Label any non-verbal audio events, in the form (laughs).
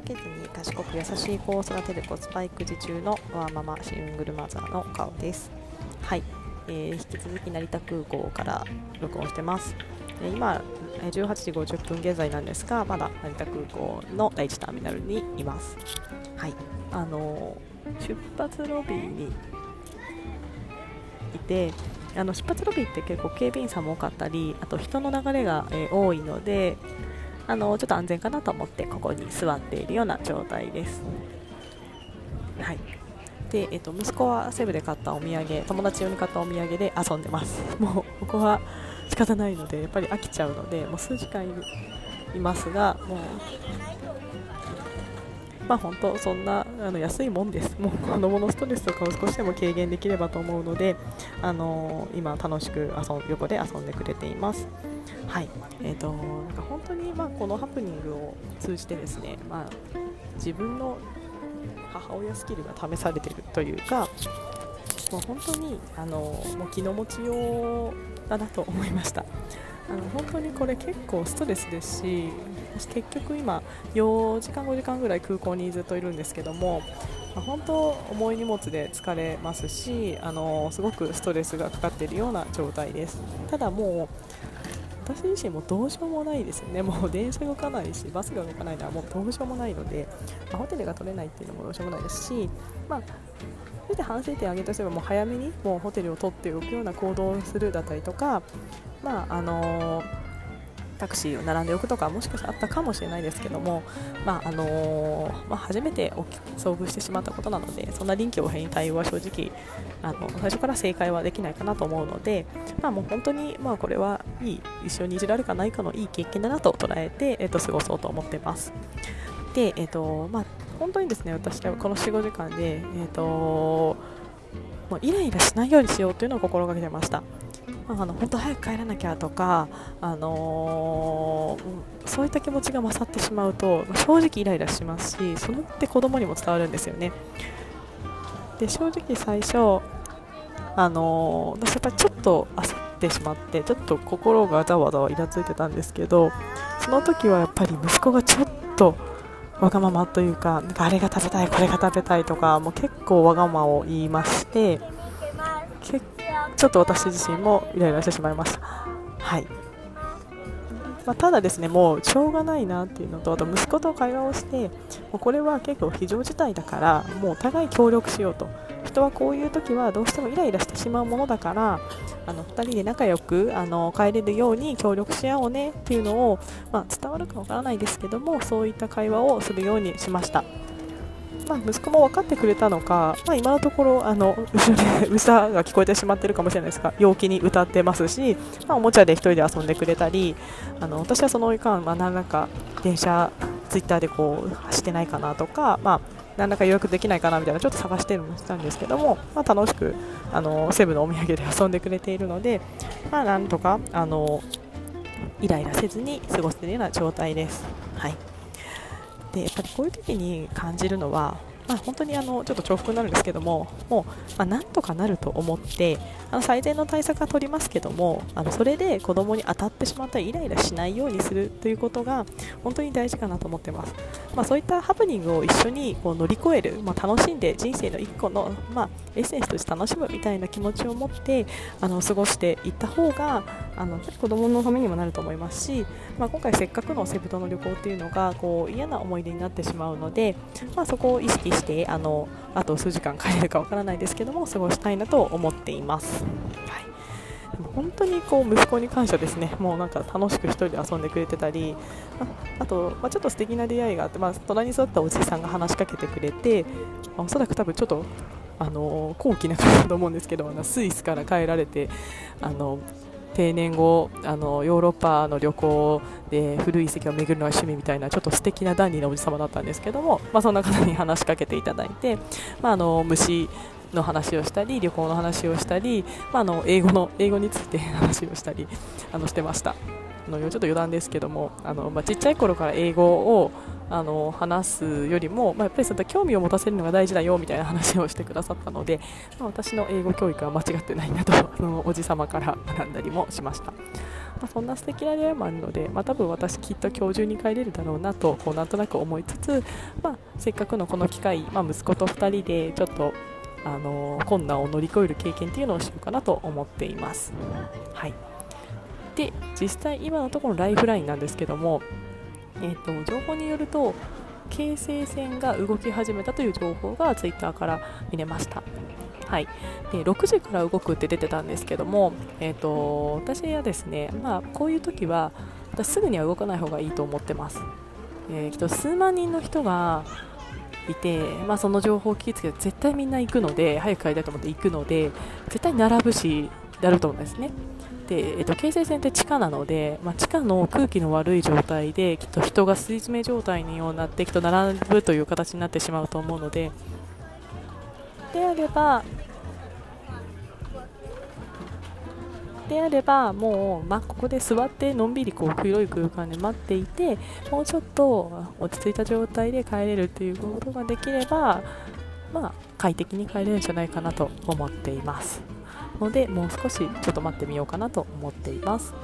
かけずに賢く優しい子を育てるコツパ育児中のワーママシングルマザーの顔です。はい、えー、引き続き成田空港から録音してます。今18時50分現在なんですがまだ成田空港の第1ターミナルにいます。はい。あの出発ロビーにいてあの出発ロビーって結構警備員さんも多かったりあと人の流れが、えー、多いのであのちょっと安全かなと思ってここに座っているような状態です。はいでえっと、息子はセブで買ったお土産友達用に買ったお土産で遊んでます (laughs) もうここは仕方ないのでやっぱり飽きちゃうのでもう数時間いるいますがもうまあ本当そんなあの安いもんです。もう子供のストレスとかを少しでも軽減できればと思うのであの今楽しく遊横で遊んでくれています。はい。えーと、なんか本当にまあこのハプニングを通じてですね、まあ、自分の母親スキルが試されているというかもう本当にあのもう気の持ちようだなと思いました。あの本当にこれ結構ストレスですし私結局今4時間5時間ぐらい空港にずっといるんですけども、ま、本当重い荷物で疲れますしあのすごくストレスがかかっているような状態です。ただもう私自身もどうしようもないですよね、(laughs) もう電車動かないし、バスが動かないのはもうどうしようもないので、まあ、ホテルが取れないっていうのもどうしようもないですし、まあ、それで反省点を挙げとすれば、もう早めにもうホテルを取っておくような行動をするだったりとか、まああのータクシーを並んでおくとかもしかしたらあったかもしれないですけども、まああのー、まあ、初めて遭遇してしまったことなのでそんな臨機応変に対応は正直あの最初から正解はできないかなと思うので、まあ、もう本当に、まあ、これはいい一緒にいじられるかないかのいい経験だなと捉えて、えー、と過ごそうと思ってます。で、えーとまあ、本当にですね私はこの4、5時間で、えーともうイライラしないようにしようというのを心がけてました。あの本当早く帰らなきゃとか、あのー、そういった気持ちが勝ってしまうと正直イライラしますしそれって子供にも伝わるんですよね。で正直最初、あのー、私やっぱりちょっと焦ってしまってちょっと心がざわざわイラついてたんですけどその時はやっぱり息子がちょっとわがままというかなんかあれが食べたいこれが食べたいとかもう結構わがままを言いまして結ちょっと私自身もイライラしてしまいました。はいまあ、ただですね、もうしょうがないなっていうのと、あと息子と会話をして、もうこれは結構非常事態だから、もうお互い協力しようと。人はこういう時はどうしてもイライラしてしまうものだからあの2人で仲良くあの帰れるように協力し合おうねっていうのを、まあ、伝わるかわからないですけどもそういった会話をするようにしました。まあ、息子も分かってくれたのか、まあ、今のところあの後ろで歌が聞こえてしまってるかもしれないですが陽気に歌ってますし、まあ、おもちゃで1人で遊んでくれたりあの私はその間、まあ、何らか電車ツイッターでこう走ってないかなとか、まあ、何らか予約できないかなみたいなちょっと探してるのしたんですけども、まあ、楽しくあのセブのお土産で遊んでくれているので、まあ、なんとかあのイライラせずに過ごせるような状態です。はいでやっぱりこういう時に感じるのはまあ、本当にあのちょっと重複になるんですけども、もう、まあ、なんとかなると思って、あの最善の対策は取りますけども、あのそれで子供に当たってしまったらイライラしないようにするということが本当に大事かなと思ってます。まあ、そういったハプニングを一緒にこう乗り越える、まあ、楽しんで人生の1個の、ま、エッセンスとして楽しむみたいな気持ちを持ってあの過ごしていった方があの子供のためにもなると思いますし、まあ、今回せっかくのセブ島の旅行っていうのがこう嫌な思い出になってしまうので、まあ、そこを意識してあのあと数時間帰れるかわからないですけども過ごしたいなと思っています。はい本当にこう息子に感謝ですね、もうなんか楽しく1人で遊んでくれてたり、ああと、まあ、ちょっと素敵な出会いがあって、まあ、隣に座ったおじいさんが話しかけてくれて、まあ、おそらく多分ちょっとあの高貴な方だと思うんですけど、スイスから帰られて、あの定年後あのヨーロッパの旅行で古い遺跡を巡るのが趣味みたいなちょっと素敵なダンディーなおじ様だったんですけども、まあ、そんな方に話しかけていただいて、まあ、あの虫の話をしたり旅行の話をしたり、まあ、あの英語の英語について話をしたりあのしてました。あのちょっと余談ですけどもあの、まあ、ちっちゃい頃から英語をあの話すよりも、まあ、やっぱりその興味を持たせるのが大事だよみたいな話をしてくださったので、まあ、私の英語教育は間違ってないなと (laughs) あのおじ様から学んだりもしました。まあ、そんな素敵な出会いもあるので、まあ、多分私きっと今日中に帰れるだろうなとこうなんとなく思いつつ、まあ、せっかくのこの機会、まあ、息子と2人でちょっとあの困難を乗り越える経験っていうのをしようかなと思っています。はい、で実際今のところライフラインなんですけども、えーと、情報によると京成線が動き始めたという情報がツイッターから見れました。はい、で6時から動くって出てたんですけども、えーと、私はですね、まあ、こういう時は私すぐには動かない方がいいと思ってます。えー、きっと数万人の人がいて、まあ、その情報を聞きつけて絶対みんな行くので早く帰りたいと思って行くので絶対並ぶしやると思うんですね。で、えっと、京成線って地下なので、まあ、地下の空気の悪い状態できっと人が吸い詰め状態にようなってきっと並ぶという形になってしまうと思うので。であればであればもう、まあ、ここで座ってのんびりこう広い空間で待っていてもうちょっと落ち着いた状態で帰れるっていうことができれば、まあ、快適に帰れるんじゃないかなと思っています。のでもう少しちょっと待ってみようかなと思っています。